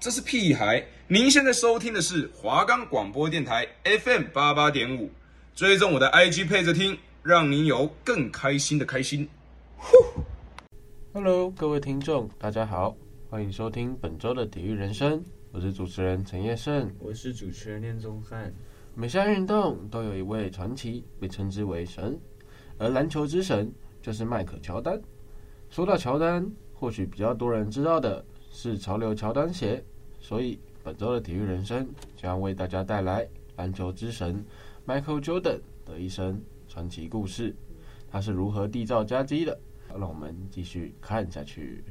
这是屁孩！您现在收听的是华冈广播电台 FM 八八点五，追踪我的 IG 配着听，让您有更开心的开心。呼，Hello，各位听众，大家好，欢迎收听本周的体育人生，我是主持人陈业胜，我是主持人练宗汉。每项运动都有一位传奇，被称之为神，而篮球之神就是迈克乔丹。说到乔丹，或许比较多人知道的。是潮流乔丹鞋，所以本周的体育人生将为大家带来篮球之神 Michael Jordan 的一生传奇故事。他是如何缔造佳绩的？让我们继续看下去。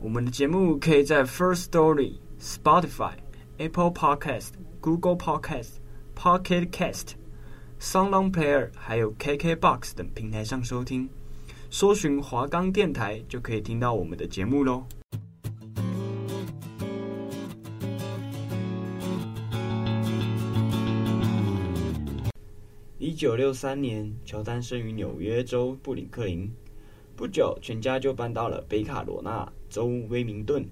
我们的节目可以在 First Story、Spotify、Apple Podcast、Google Podcast、Pocket Cast、SoundOn Player 还有 KKBox 等平台上收听，搜寻华冈电台就可以听到我们的节目喽。一九六三年，乔丹生于纽约州布鲁克林。不久，全家就搬到了北卡罗纳州威明顿。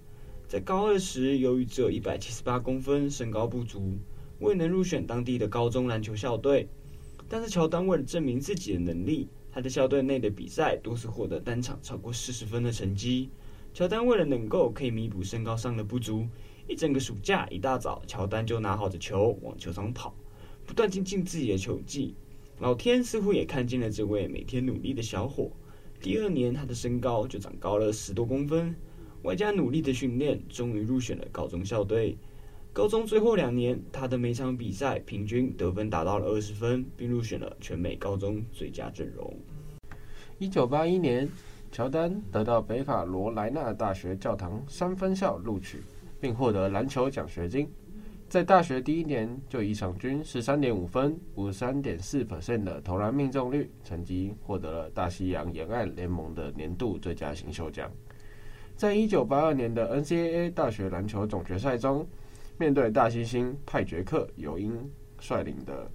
在高二时，由于只有一百七十八公分，身高不足，未能入选当地的高中篮球校队。但是，乔丹为了证明自己的能力，他在校队内的比赛多次获得单场超过四十分的成绩。乔丹为了能够可以弥补身高上的不足，一整个暑假，一大早，乔丹就拿好着球往球场跑，不断精进自己的球技。老天似乎也看见了这位每天努力的小伙。第二年，他的身高就长高了十多公分，外加努力的训练，终于入选了高中校队。高中最后两年，他的每场比赛平均得分达到了二十分，并入选了全美高中最佳阵容。一九八一年，乔丹得到北卡罗来纳大学教堂三分校录取，并获得篮球奖学金。在大学第一年就以场均十三点五分、五十三点四 percent 的投篮命中率成绩，获得了大西洋沿岸联盟的年度最佳新秀奖。在一九八二年的 NCAA 大学篮球总决赛中，面对大猩猩派杰克·尤因率领的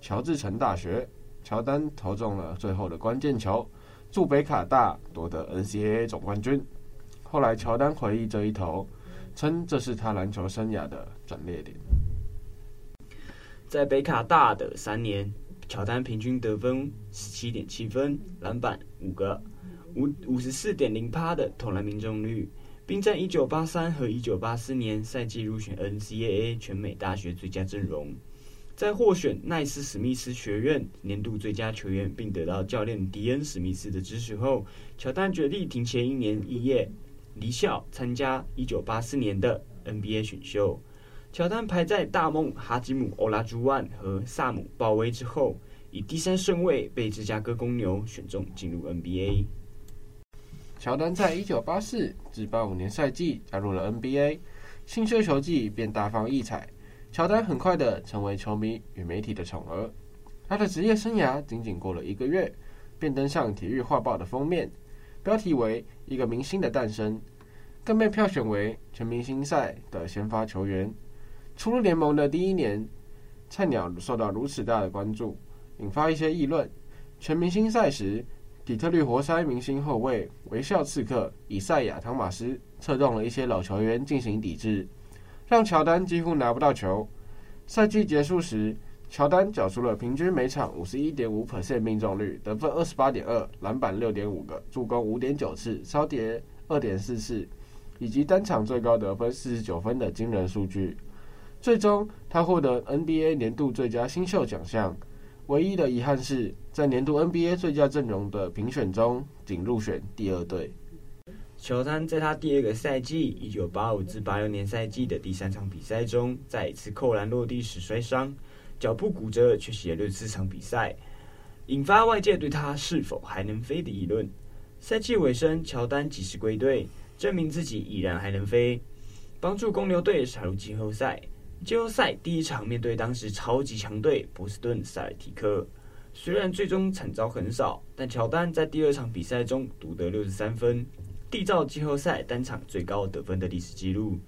乔治城大学，乔丹投中了最后的关键球，助北卡大夺得 NCAA 总冠军。后来，乔丹回忆这一投。称这是他篮球生涯的转捩点。在北卡大的三年，乔丹平均得分十七点七分，篮板五个，五五十四点零趴的投篮命中率，并在一九八三和一九八四年赛季入选 NCAA 全美大学最佳阵容。在获选奈斯史密斯学院年度最佳球员，并得到教练迪恩史密斯的支持后，乔丹决定停前一年一夜。离校参加一九八四年的 NBA 选秀，乔丹排在大梦哈基姆欧拉朱万和萨姆鲍威之后，以第三顺位被芝加哥公牛选中进入 NBA。乔丹在一九八四至八五年赛季加入了 NBA，新秀球季便大放异彩。乔丹很快的成为球迷与媒体的宠儿，他的职业生涯仅仅过了一个月，便登上体育画报的封面。标题为“一个明星的诞生”，更被票选为全明星赛的先发球员。初入联盟的第一年，菜鸟受到如此大的关注，引发一些议论。全明星赛时，底特律活塞明星后卫微笑刺客以赛亚·汤马斯策动了一些老球员进行抵制，让乔丹几乎拿不到球。赛季结束时，乔丹缴出了平均每场五十一点五 percent 命中率，得分二十八点二，篮板六点五个，助攻五点九次，抄截二点四次，以及单场最高得分四十九分的惊人数据。最终，他获得 NBA 年度最佳新秀奖项。唯一的遗憾是在年度 NBA 最佳阵容的评选中，仅入选第二队。乔丹在他第二个赛季（一九八五至八六年赛季）的第三场比赛中，在一次扣篮落地时摔伤。脚部骨折，缺席了四场比赛，引发外界对他是否还能飞的议论。赛季尾声，乔丹及时归队，证明自己依然还能飞，帮助公牛队杀入季后赛。季后赛第一场面对当时超级强队波士顿塞尔提克，虽然最终惨遭横扫，但乔丹在第二场比赛中独得六十三分，缔造季后赛单场最高得分的历史纪录。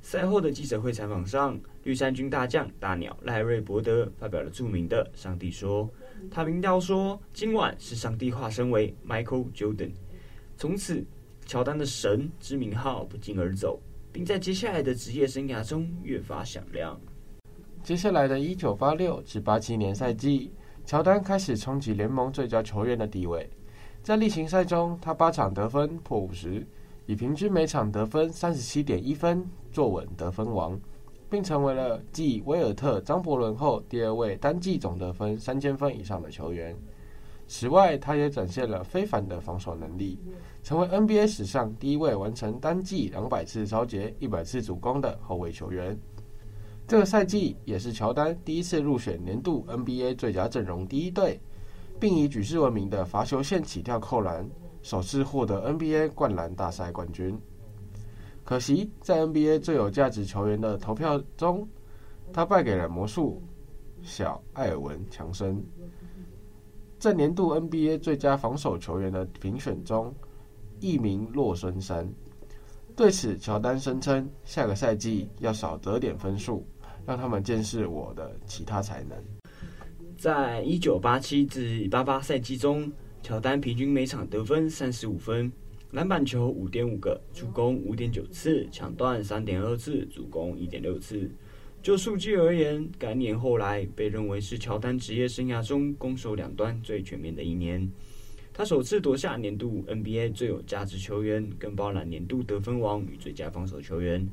赛后的记者会采访上，绿衫军大将大鸟赖瑞伯德发表了著名的“上帝说”，他明调说：“今晚是上帝化身为 Michael Jordan。”从此，乔丹的神之名号不胫而走。并在接下来的职业生涯中越发响亮。接下来的一九八六至八七年赛季，乔丹开始冲击联盟最佳球员的地位。在例行赛中，他八场得分破五十，以平均每场得分三十七点一分坐稳得分王，并成为了继威尔特、张伯伦后第二位单季总得分三千分以上的球员。此外，他也展现了非凡的防守能力，成为 NBA 史上第一位完成单季两百次抄截、一百次主攻的后卫球员。这个赛季也是乔丹第一次入选年度 NBA 最佳阵容第一队，并以举世闻名的罚球线起跳扣篮，首次获得 NBA 灌篮大赛冠军。可惜，在 NBA 最有价值球员的投票中，他败给了魔术小艾尔文强森。在年度 NBA 最佳防守球员的评选中，一名洛孙山。对此，乔丹声称下个赛季要少得点分数。让他们见识我的其他才能。在一九八七至八八赛季中，乔丹平均每场得分三十五分，篮板球五点五个，助攻五点九次，抢断三点二次，助攻一点六次。就数据而言，该年后来被认为是乔丹职业生涯中攻守两端最全面的一年。他首次夺下年度 NBA 最有价值球员，更包揽年度得分王与最佳防守球员。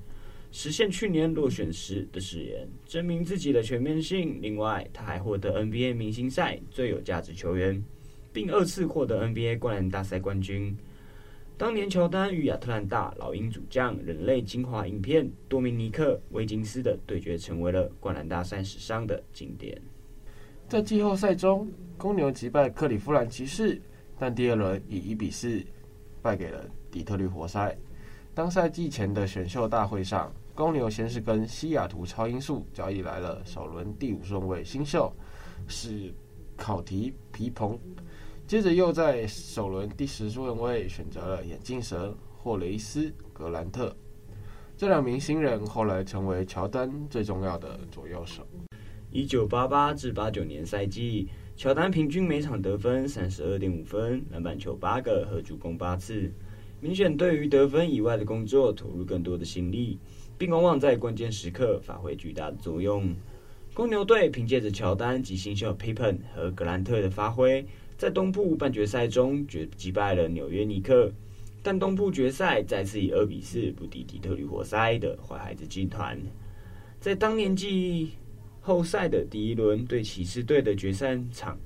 实现去年落选时的誓言，证明自己的全面性。另外，他还获得 NBA 明星赛最有价值球员，并二次获得 NBA 灌篮大赛冠军。当年乔丹与亚特兰大老鹰主将、人类精华影片多明尼克·威金斯的对决，成为了灌篮大赛史上的经典。在季后赛中，公牛击败克里夫兰骑士，但第二轮以一比四败给了底特律活塞。当赛季前的选秀大会上，公牛先是跟西雅图超音速交易来了首轮第五顺位新秀是考提皮蓬，接着又在首轮第十顺位选择了眼镜蛇霍雷斯格兰特。这两名新人后来成为乔丹最重要的左右手。一九八八至八九年赛季，乔丹平均每场得分三十二点五分，篮板球八个和助攻八次，明显对于得分以外的工作投入更多的心力。并往往在关键时刻发挥巨大的作用。公牛队凭借着乔丹及新秀 Pippen 和格兰特的发挥，在东部半决赛中决击败了纽约尼克，但东部决赛再次以二比四不敌底特律活塞的坏孩子军团。在当年季后赛的第一轮对骑士队的决赛场，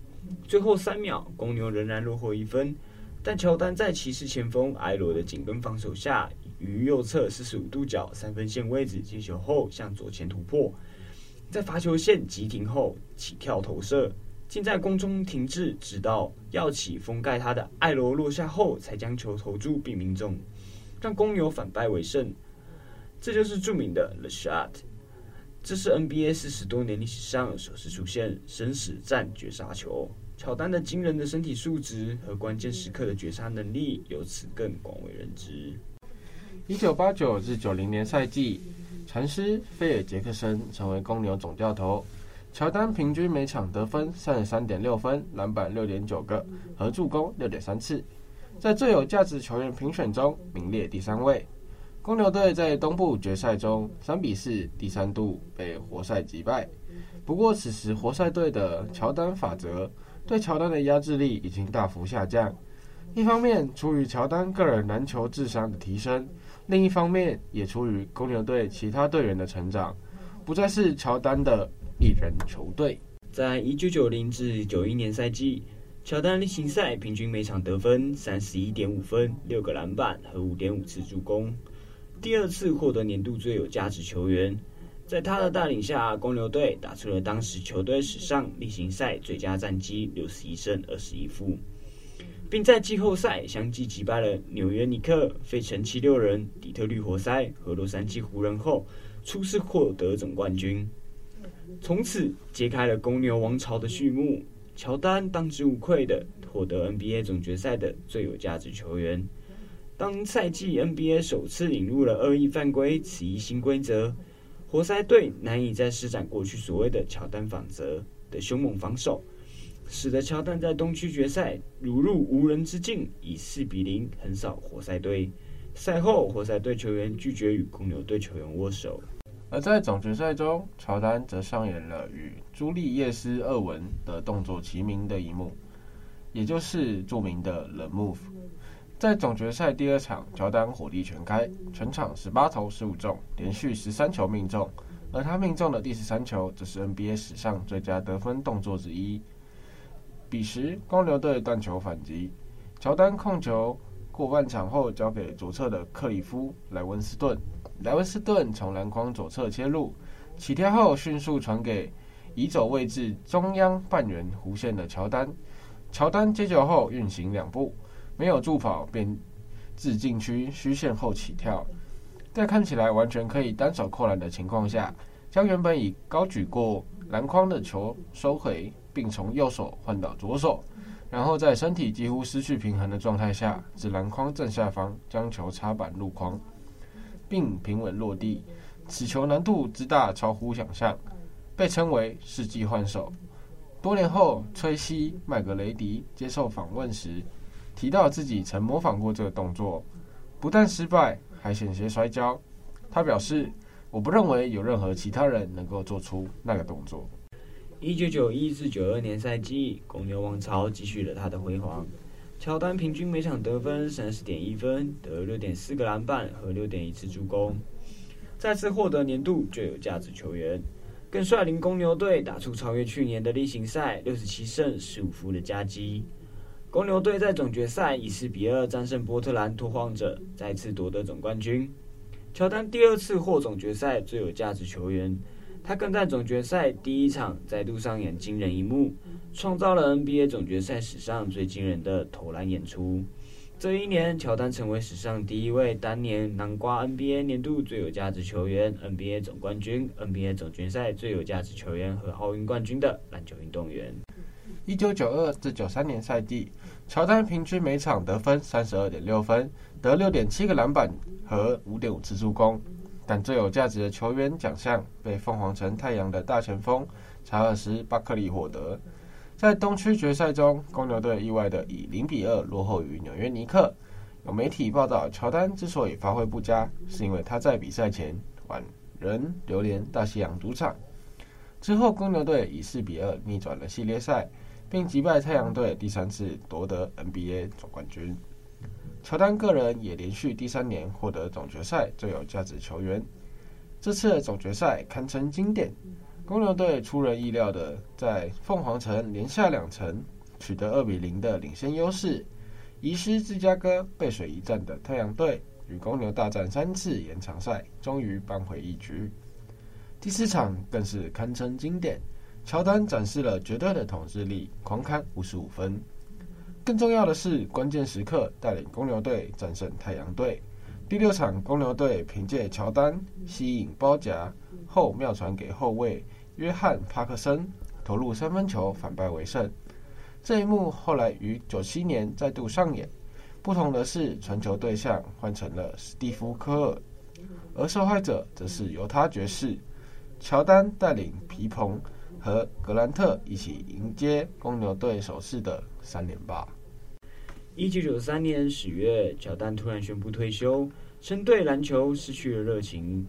最后三秒公牛仍然落后一分，但乔丹在骑士前锋埃罗的紧跟防守下。于右侧四十五度角三分线位置接球后向左前突破，在罚球线急停后起跳投射，竟在空中停滞，直到药起封盖他的艾罗落下后才将球投注并命中，让公牛反败为胜。这就是著名的 The Shot，这是 NBA 四十多年历史上首次出现生死战绝杀球。乔丹的惊人的身体素质和关键时刻的绝杀能力，由此更广为人知。一九八九至九零年赛季，禅师菲尔杰克森成为公牛总教头。乔丹平均每场得分三十三点六分，篮板六点九个，和助攻六点三次，在最有价值球员评选中名列第三位。公牛队在东部决赛中三比四第三度被活塞击败。不过，此时活塞队的乔丹法则对乔丹的压制力已经大幅下降。一方面，出于乔丹个人篮球智商的提升。另一方面，也出于公牛队其他队员的成长，不再是乔丹的一人球队。在一九九零至九一年赛季，乔丹例行赛平均每场得分三十一点五分、六个篮板和五点五次助攻，第二次获得年度最有价值球员。在他的带领下，公牛队打出了当时球队史上例行赛最佳战绩，六十一胜二十一负。并在季后赛相继击败了纽约尼克、费城七六人、底特律活塞和洛杉矶湖人后，初次获得总冠军，从此揭开了公牛王朝的序幕。乔丹当之无愧地获得 NBA 总决赛的最有价值球员。当赛季 NBA 首次引入了恶意犯规此一新规则，活塞队难以再施展过去所谓的乔丹法则的凶猛防守。使得乔丹在东区决赛如入无人之境，以四比零横扫活塞队，赛后，活塞队球员拒绝与公牛队球员握手。而在总决赛中，乔丹则上演了与朱利叶斯·厄文的动作齐名的一幕，也就是著名的 “The Move”。在总决赛第二场，乔丹火力全开，全场十八投十五中，连续十三球命中。而他命中的第十三球，则是 NBA 史上最佳得分动作之一。彼时，公牛队断球反击，乔丹控球过半场后，交给左侧的克里夫·莱文斯顿。莱文斯顿从篮筐左侧切入，起跳后迅速传给移走位置中央半圆弧线的乔丹。乔丹接球后运行两步，没有助跑便至禁区虚线后起跳，在看起来完全可以单手扣篮的情况下，将原本已高举过篮筐的球收回，并从右手换到左手，然后在身体几乎失去平衡的状态下，自篮筐正下方将球插板入筐。并平稳落地，此球难度之大超乎想象，被称为世纪换手。多年后，崔西·麦格雷迪接受访问时提到自己曾模仿过这个动作，不但失败，还险些摔跤。他表示：“我不认为有任何其他人能够做出那个动作。”一九九一至九二年赛季，公牛王朝继续了他的辉煌。乔丹平均每场得分三十点一分，得六点四个篮板和六点一次助攻，再次获得年度最有价值球员，更率领公牛队打出超越去年的例行赛六十七胜十五负的佳绩。公牛队在总决赛以四比二战胜波特兰拓荒者，再次夺得总冠军。乔丹第二次获总决赛最有价值球员。他更在总决赛第一场再度上演惊人一幕，创造了 NBA 总决赛史上最惊人的投篮演出。这一年，乔丹成为史上第一位单年囊括 NBA 年度最有价值球员、NBA 总冠军、NBA 总决赛最有价值球员和奥运冠军的篮球运动员。一九九二至九三年赛季，乔丹平均每场得分三十二点六分，得六点七个篮板和五点五次助攻。但最有价值的球员奖项被凤凰城太阳的大前锋查尔斯·巴克利获得。在东区决赛中，公牛队意外地以零比二落后于纽约尼克。有媒体报道，乔丹之所以发挥不佳，是因为他在比赛前晚仍流连大西洋主场。之后，公牛队以四比二逆转了系列赛，并击败太阳队，第三次夺得 NBA 总冠军。乔丹个人也连续第三年获得总决赛最有价值球员。这次的总决赛堪称经典，公牛队出人意料的在凤凰城连下两城，取得二比零的领先优势。遗失芝加哥背水一战的太阳队与公牛大战三次延长赛，终于扳回一局。第四场更是堪称经典，乔丹展示了绝对的统治力，狂砍五十五分。更重要的是，关键时刻带领公牛队战胜太阳队。第六场，公牛队凭借乔丹吸引包夹后妙传给后卫约翰帕克森投入三分球，反败为胜。这一幕后来于九七年再度上演，不同的是传球对象换成了史蒂夫科尔，而受害者则是犹他爵士。乔丹带领皮蓬和格兰特一起迎接公牛队首次的三连霸。一九九三年十月，乔丹突然宣布退休，称对篮球失去了热情，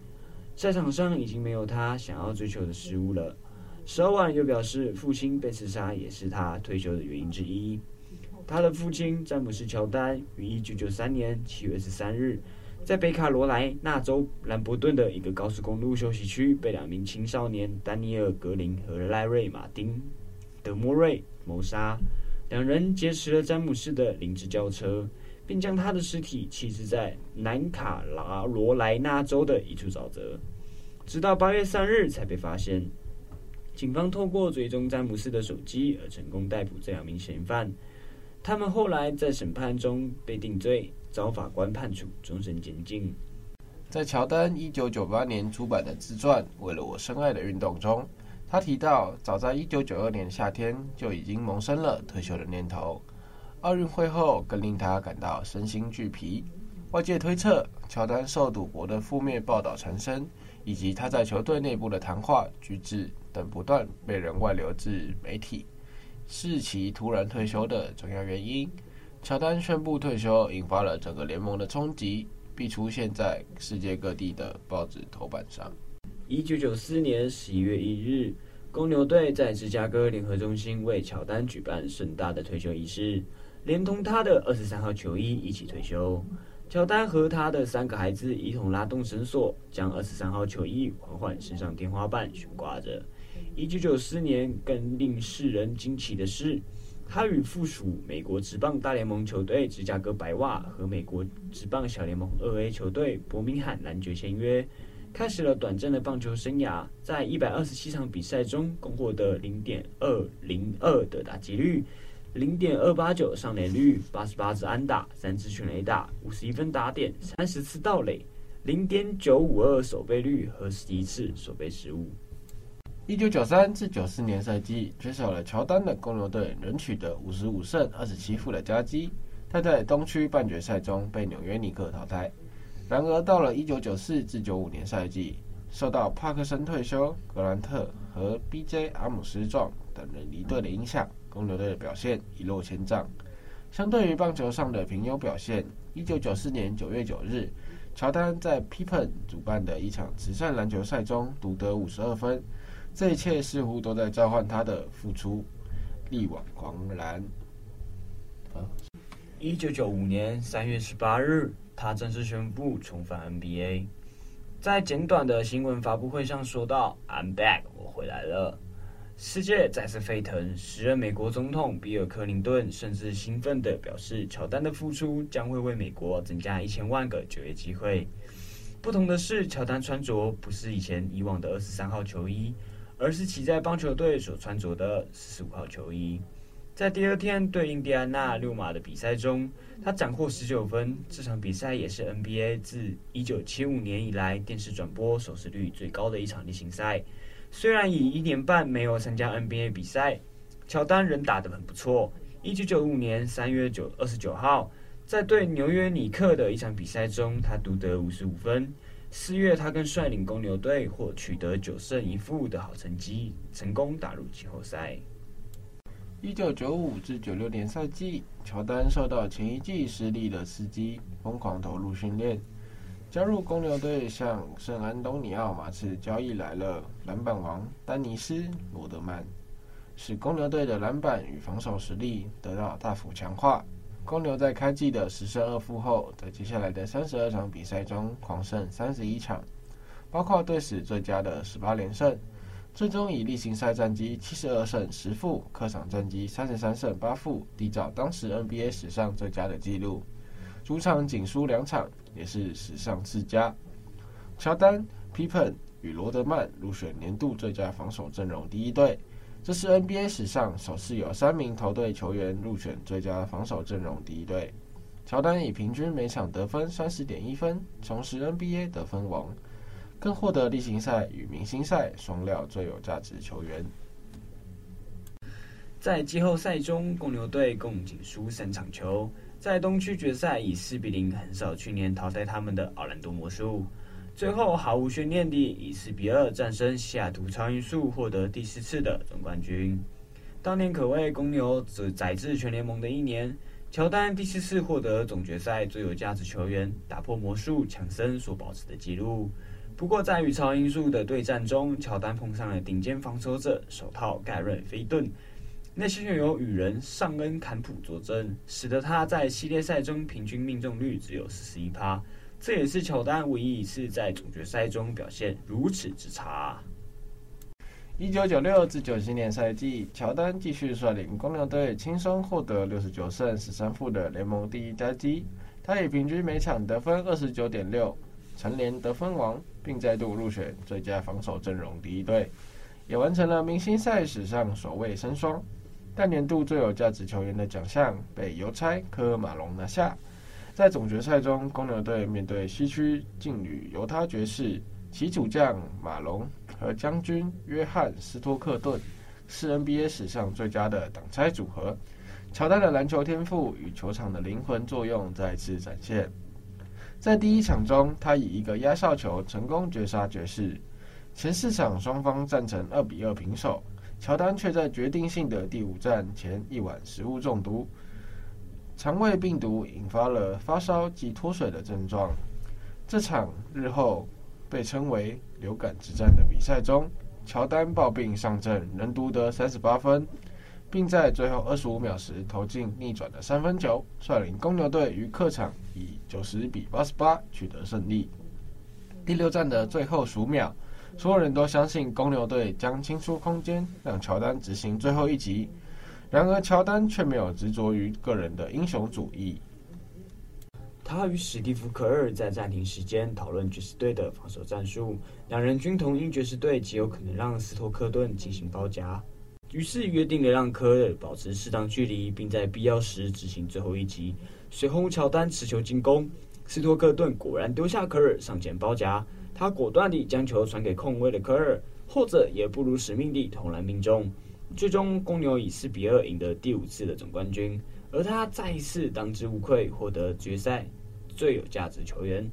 赛场上已经没有他想要追求的事物了。稍晚又表示，父亲被刺杀也是他退休的原因之一。他的父亲詹姆斯·乔丹于一九九三年七月十三日，在北卡罗来纳州兰伯顿的一个高速公路休息区，被两名青少年丹尼尔·格林和赖瑞·马丁·德莫瑞谋杀。两人劫持了詹姆斯的灵芝轿车，并将他的尸体弃置在南卡拉罗来纳州的一处沼泽，直到八月三日才被发现。警方透过追踪詹姆斯的手机而成功逮捕这两名嫌犯。他们后来在审判中被定罪，遭法官判处终身监禁。在乔丹一九九八年出版的自传《为了我深爱的运动》中。他提到，早在1992年夏天就已经萌生了退休的念头。奥运会后更令他感到身心俱疲。外界推测，乔丹受赌博的负面报道缠身，以及他在球队内部的谈话举止等不断被人外流至媒体，是其突然退休的重要原因。乔丹宣布退休，引发了整个联盟的冲击。并出现在世界各地的报纸头版上。一九九四年十一月一日，公牛队在芝加哥联合中心为乔丹举办盛大的退休仪式，连同他的二十三号球衣一起退休。乔丹和他的三个孩子一同拉动绳索，将二十三号球衣缓缓升上天花板悬挂着。一九九四年，更令世人惊奇的是，他与附属美国职棒大联盟球队芝加哥白袜和美国职棒小联盟二 A 球队伯明翰蓝爵签约，开始了短暂的棒球生涯。在一百二十七场比赛中，共获得零点二零二的打击率。零点二八九上垒率，八十八支安打，三支全垒打，五十一分打点，三十次盗垒，零点九五二守备率和十一次守备失误。一九九三至九四年赛季，缺少了乔丹的公牛队仍取得五十五胜二十七负的佳绩，他在东区半决赛中被纽约尼克淘汰。然而到了一九九四至九五年赛季，受到帕克森退休、格兰特和 B.J. 阿姆斯壮等人离队的影响。公牛队的表现一落千丈。相对于棒球上的平庸表现，一九九四年九月九日，乔丹在 Pippen 主办的一场慈善篮球赛中独得五十二分，这一切似乎都在召唤他的复出，力挽狂澜。一九九五年三月十八日，他正式宣布重返 NBA，在简短的新闻发布会上说道：“I'm back，我回来了。”世界再次沸腾，时任美国总统比尔·克林顿甚至兴奋地表示，乔丹的复出将会为美国增加一千万个就业机会。不同的是，乔丹穿着不是以前以往的二十三号球衣，而是其在棒球队所穿着的四十五号球衣。在第二天对印第安纳六马的比赛中，他斩获十九分。这场比赛也是 NBA 自一九七五年以来电视转播收视率最高的一场例行赛。虽然已一年半没有参加 NBA 比赛，乔丹仍打得很不错。一九九五年三月九二十九号，在对纽约尼克的一场比赛中，他独得五十五分。四月，他更率领公牛队获取得九胜一负的好成绩，成功打入季后赛。一九九五至九六年赛季，乔丹受到前一季失利的刺激，疯狂投入训练。加入公牛队向圣安东尼奥马刺交易来了篮板王丹尼斯罗德曼，使公牛队的篮板与防守实力得到大幅强化。公牛在开季的十胜二负后，在接下来的三十二场比赛中狂胜三十一场，包括队史最佳的十八连胜，最终以例行赛战绩七十二胜十负，客场战绩三十三胜八负，缔造当时 NBA 史上最佳的纪录。主场仅输两场。也是史上次佳。乔丹、皮蓬与罗德曼入选年度最佳防守阵容第一队，这是 NBA 史上首次有三名头队球员入选最佳防守阵容第一队。乔丹以平均每场得分三十点一分，重拾 NBA 得分王，更获得例行赛与明星赛双料最有价值球员。在季后赛中，公牛队共仅输三场球。在东区决赛以四比零横扫去年淘汰他们的奥兰多魔术，最后毫无悬念地以四比二战胜西雅图超音速，获得第四次的总冠军。当年可谓公牛宰制全联盟的一年，乔丹第四次获得总决赛最有价值球员，打破魔术强森所保持的纪录。不过在与超音速的对战中，乔丹碰上了顶尖防守者手套盖瑞·菲顿。内线又有雨人尚恩·坎普坐镇，使得他在系列赛中平均命中率只有四十一趴，这也是乔丹唯一一次在总决赛中表现如此之差。一九九六至九七年赛季，乔丹继续率领公牛队轻松获得六十九胜十三负的联盟第一佳绩，他以平均每场得分二十九点六，蝉联得分王，并再度入选最佳防守阵容第一队，也完成了明星赛史上首位双双。但年度最有价值球员的奖项被邮差科马龙拿下。在总决赛中，公牛队面对西区劲旅犹他爵士，其主将马龙和将军约翰斯托克顿是 NBA 史上最佳的挡拆组合。乔丹的篮球天赋与球场的灵魂作用再次展现。在第一场中，他以一个压哨球成功绝杀爵士。前四场双方战成二比二平手。乔丹却在决定性的第五战前一晚食物中毒，肠胃病毒引发了发烧及脱水的症状，这场日后被称为“流感之战”的比赛中，乔丹抱病上阵，仍独得三十八分，并在最后二十五秒时投进逆转的三分球，率领公牛队于客场以九十比八十八取得胜利。第六战的最后数秒，所有人都相信公牛队将清出空间，让乔丹执行最后一击。然而，乔丹却没有执着于个人的英雄主义。他与史蒂夫·科尔在暂停时间讨论爵士队的防守战术，两人均同意爵士队极有可能让斯托克顿进行包夹，于是约定了让科尔保持适当距离，并在必要时执行最后一击。随后，乔丹持球进攻，斯托克顿果然丢下科尔上前包夹，他果断地将球传给空位的科尔，后者也不辱使命地投篮命中。最终，公牛以四比二赢得第五次的总冠军，而他再一次当之无愧获得决赛最有价值球员。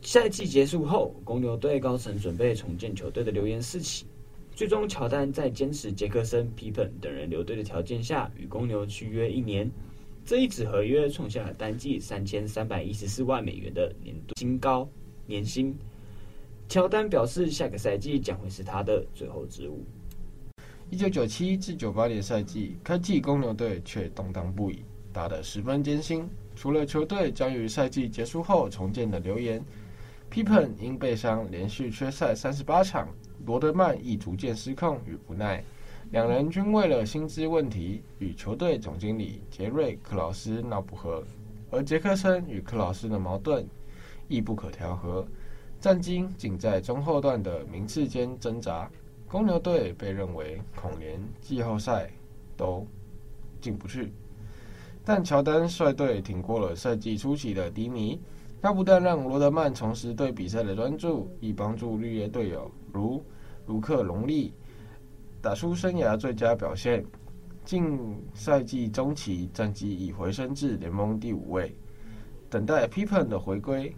赛季结束后，公牛队高层准备重建球队的流言四起。最终，乔丹在坚持杰克森、皮蓬等人留队的条件下，与公牛续约一年。这一纸合约创下了单季三千三百一十四万美元的年度新高年薪。乔丹表示，下个赛季将会是他的最后职务。一九九七至九八年赛季开季，公牛队却动荡不已，打得十分艰辛。除了球队将于赛季结束后重建的流言，皮蓬因背伤连续缺赛三十八场，罗德曼亦逐渐失控与不耐，两人均为了薪资问题与球队总经理杰瑞克劳斯闹不和，而杰克森与克劳斯的矛盾亦不可调和，战绩仅在中后段的名次间挣扎，公牛队被认为恐连季后赛都进不去。但乔丹率队挺过了赛季初期的低迷，他不但让罗德曼重拾对比赛的专注，亦帮助绿叶队友如卢克·隆利打出生涯最佳表现。近赛季中期战绩已回升至联盟第五位，等待皮蓬的回归，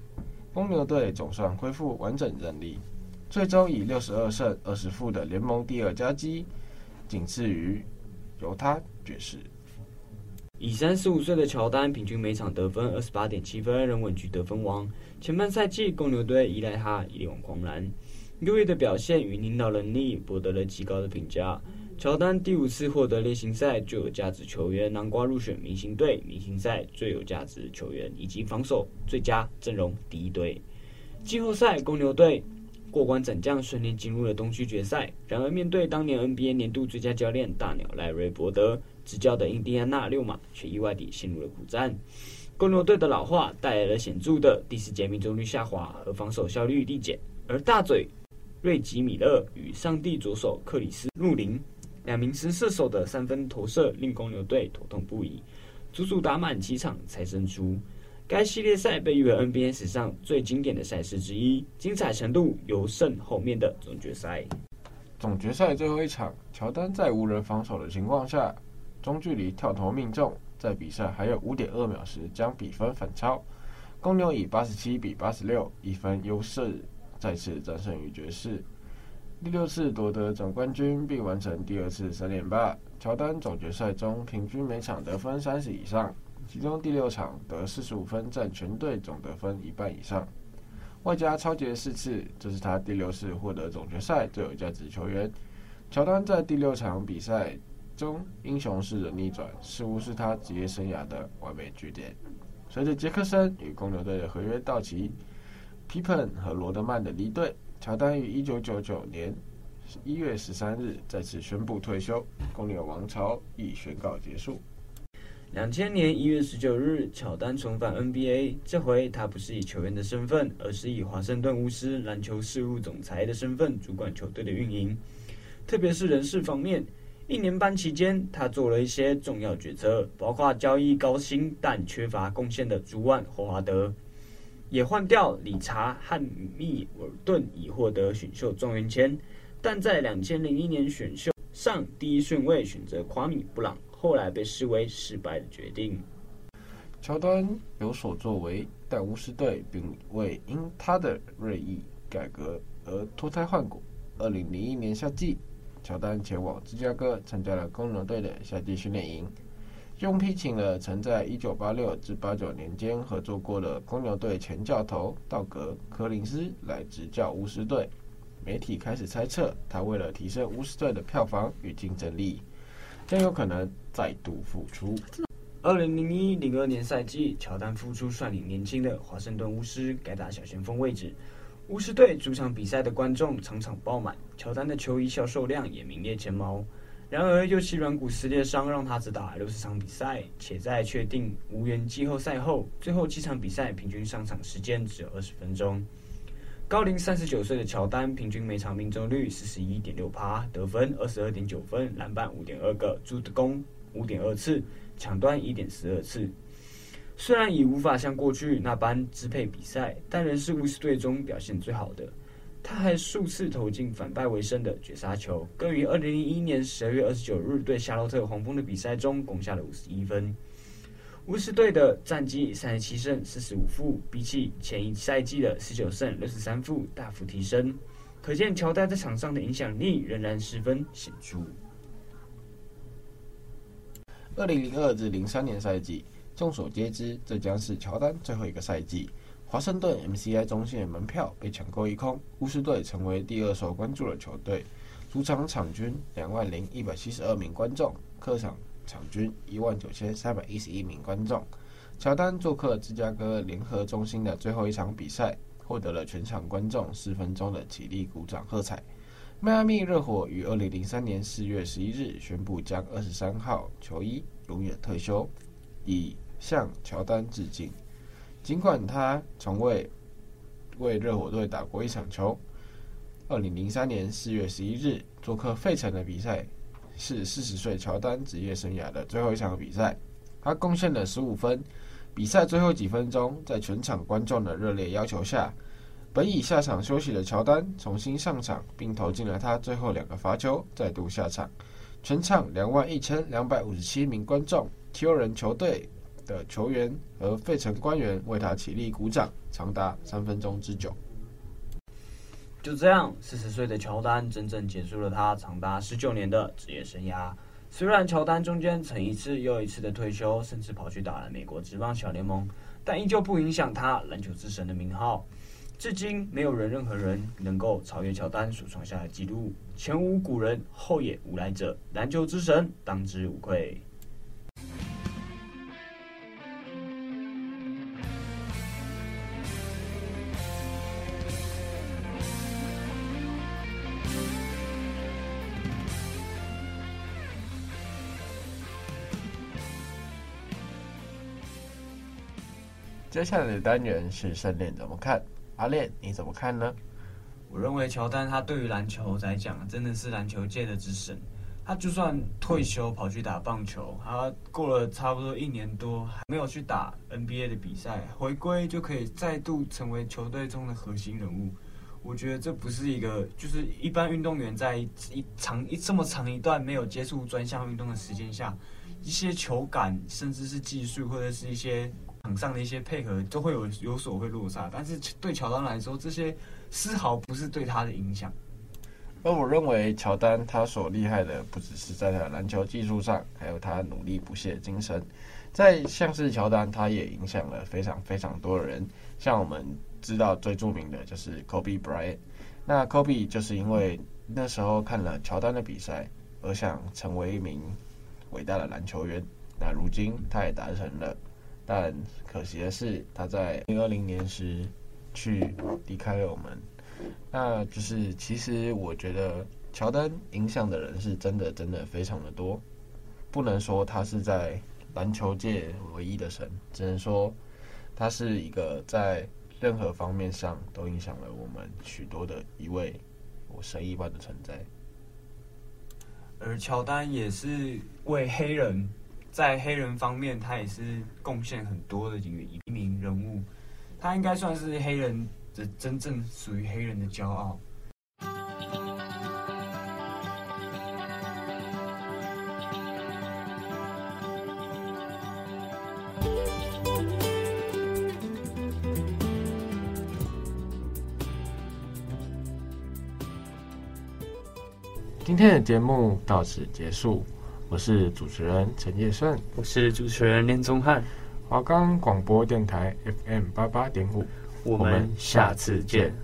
公牛队总算恢复完整人力，最终以六十二胜二十负的联盟第二佳绩，仅次于犹他爵士。以三十五岁的乔丹，平均每场得分二十八点七分，仍稳居得分王。前半赛季，公牛队依赖他一往狂澜，优异的表现与领导能力博得了极高的评价。乔丹第五次获得例行赛最有价值球员，南瓜入选明星队、明星赛最有价值球员以及防守最佳阵容第一队。季后赛，公牛队过关斩将，顺利进入了东区决赛。然而，面对当年 NBA 年度最佳教练大鸟赖瑞伯德。执教的印第安纳六马却意外地陷入了苦战，公牛队的老化带来了显著的第四节命中率下滑和防守效率递减，而大嘴瑞吉米勒与上帝左手克里斯穆林两名神射手的三分投射令公牛队头痛不已，足足打满七场才胜出。该系列赛被誉为 NBA 史上最经典的赛事之一，精彩程度尤胜后面的总决赛。总决赛最后一场，乔丹在无人防守的情况下。中距离跳投命中，在比赛还有五点二秒时将比分反超，公牛以八十七比八十六一分优势再次战胜于爵士，第六次夺得总冠军并完成第二次三连霸。乔丹总决赛中平均每场得分三十以上，其中第六场得四十五分，占全队总得分一半以上，外加超级四次，这是他第六次获得总决赛最有价值球员。乔丹在第六场比赛。中英雄式的逆转，似乎是他职业生涯的完美句点。随着杰克森与公牛队的合约到期，皮蓬和罗德曼的离队，乔丹于一九九九年一月十三日再次宣布退休，公牛王朝亦宣告结束。两千年一月十九日，乔丹重返 NBA，这回他不是以球员的身份，而是以华盛顿巫师篮球事务总裁的身份主管球队的运营，特别是人事方面。一年半期间，他做了一些重要决策，包括交易高薪但缺乏贡献的朱万霍华德，也换掉理查汉密尔顿以获得选秀状元签，但在两千零一年选秀上第一顺位选择夸米布朗，后来被视为失败的决定。乔丹有所作为，但巫师队并未因他的锐意改革而脱胎换骨。二零零一年夏季。乔丹前往芝加哥参加了公牛队的夏季训练营，用聘请了曾在一九八六至八九年间合作过的公牛队前教头道格·柯林斯来执教巫师队。媒体开始猜测，他为了提升巫师队的票房与竞争力，将有可能再度复出。二零零一零二年赛季，乔丹复出率领年轻的华盛顿巫师改打小前锋位置。巫师队主场比赛的观众场场爆满，乔丹的球衣销售量也名列前茅。然而，右膝软骨撕裂伤让他只打六十场比赛，且在确定无缘季后赛后，最后七场比赛平均上场时间只有二十分钟。高龄三十九岁的乔丹，平均每场命中率四十一点六趴，得分二十二点九分，篮板五点二个，助攻五点二次，抢断一点十二次。虽然已无法像过去那般支配比赛，但仍是巫师队中表现最好的。他还数次投进反败为胜的绝杀球，更于二零零一年十二月二十九日对夏洛特黄蜂的比赛中攻下了五十一分。巫师队的战绩三十七胜四十五负，比起前一赛季的十九胜六十三负大幅提升，可见乔丹在场上的影响力仍然十分显著。二零零二至零三年赛季。众所皆知，这将是乔丹最后一个赛季。华盛顿 MCI 中心的门票被抢购一空，巫师队成为第二受关注的球队。主场场均两万零一百七十二名观众，客场场均一万九千三百一十一名观众。乔丹做客芝加哥联合中心的最后一场比赛，获得了全场观众四分钟的起立鼓掌喝彩。迈阿密热火于二零零三年四月十一日宣布将二十三号球衣永远退休，以向乔丹致敬。尽管他从未为热火队打过一场球，二零零三年四月十一日做客费城的比赛是四十岁乔丹职业生涯的最后一场比赛。他贡献了十五分。比赛最后几分钟，在全场观众的热烈要求下，本已下场休息的乔丹重新上场，并投进了他最后两个罚球，再度下场。全场两万一千两百五十七名观众，七人球队的球员和费城官员为他起立鼓掌，长达三分钟之久。就这样，四十岁的乔丹真正结束了他长达十九年的职业生涯。虽然乔丹中间曾一次又一次的退休，甚至跑去打了美国职棒小联盟，但依旧不影响他篮球之神的名号。至今，没有人任何人能够超越乔丹所创下的纪录。前无古人，后也无来者，篮球之神当之无愧。接下来的单元是胜练怎么看？阿练你怎么看呢？我认为乔丹他对于篮球来讲，真的是篮球界的之神。他就算退休跑去打棒球，他过了差不多一年多还没有去打 NBA 的比赛，回归就可以再度成为球队中的核心人物。我觉得这不是一个，就是一般运动员在一长一这么长一段没有接触专项运动的时间下，一些球感甚至是技术或者是一些。场上的一些配合都会有有所会落差，但是对乔丹来说，这些丝毫不是对他的影响。而我认为乔丹他所厉害的不只是在他的篮球技术上，还有他努力不懈的精神。在像是乔丹，他也影响了非常非常多的人。像我们知道最著名的就是 Kobe Bryant。那 Kobe 就是因为那时候看了乔丹的比赛，而想成为一名伟大的篮球员。那如今他也达成了。但可惜的是，他在二零二零年时去离开了我们。那就是，其实我觉得乔丹影响的人是真的，真的非常的多。不能说他是在篮球界唯一的神，只能说他是一个在任何方面上都影响了我们许多的一位我神一般的存在。而乔丹也是为黑人。在黑人方面，他也是贡献很多的一个一名人物，他应该算是黑人的真正属于黑人的骄傲。今天的节目到此结束。我是主持人陈业顺，我是主持人连宗翰，华冈广播电台 FM 八八点五，我们下次见。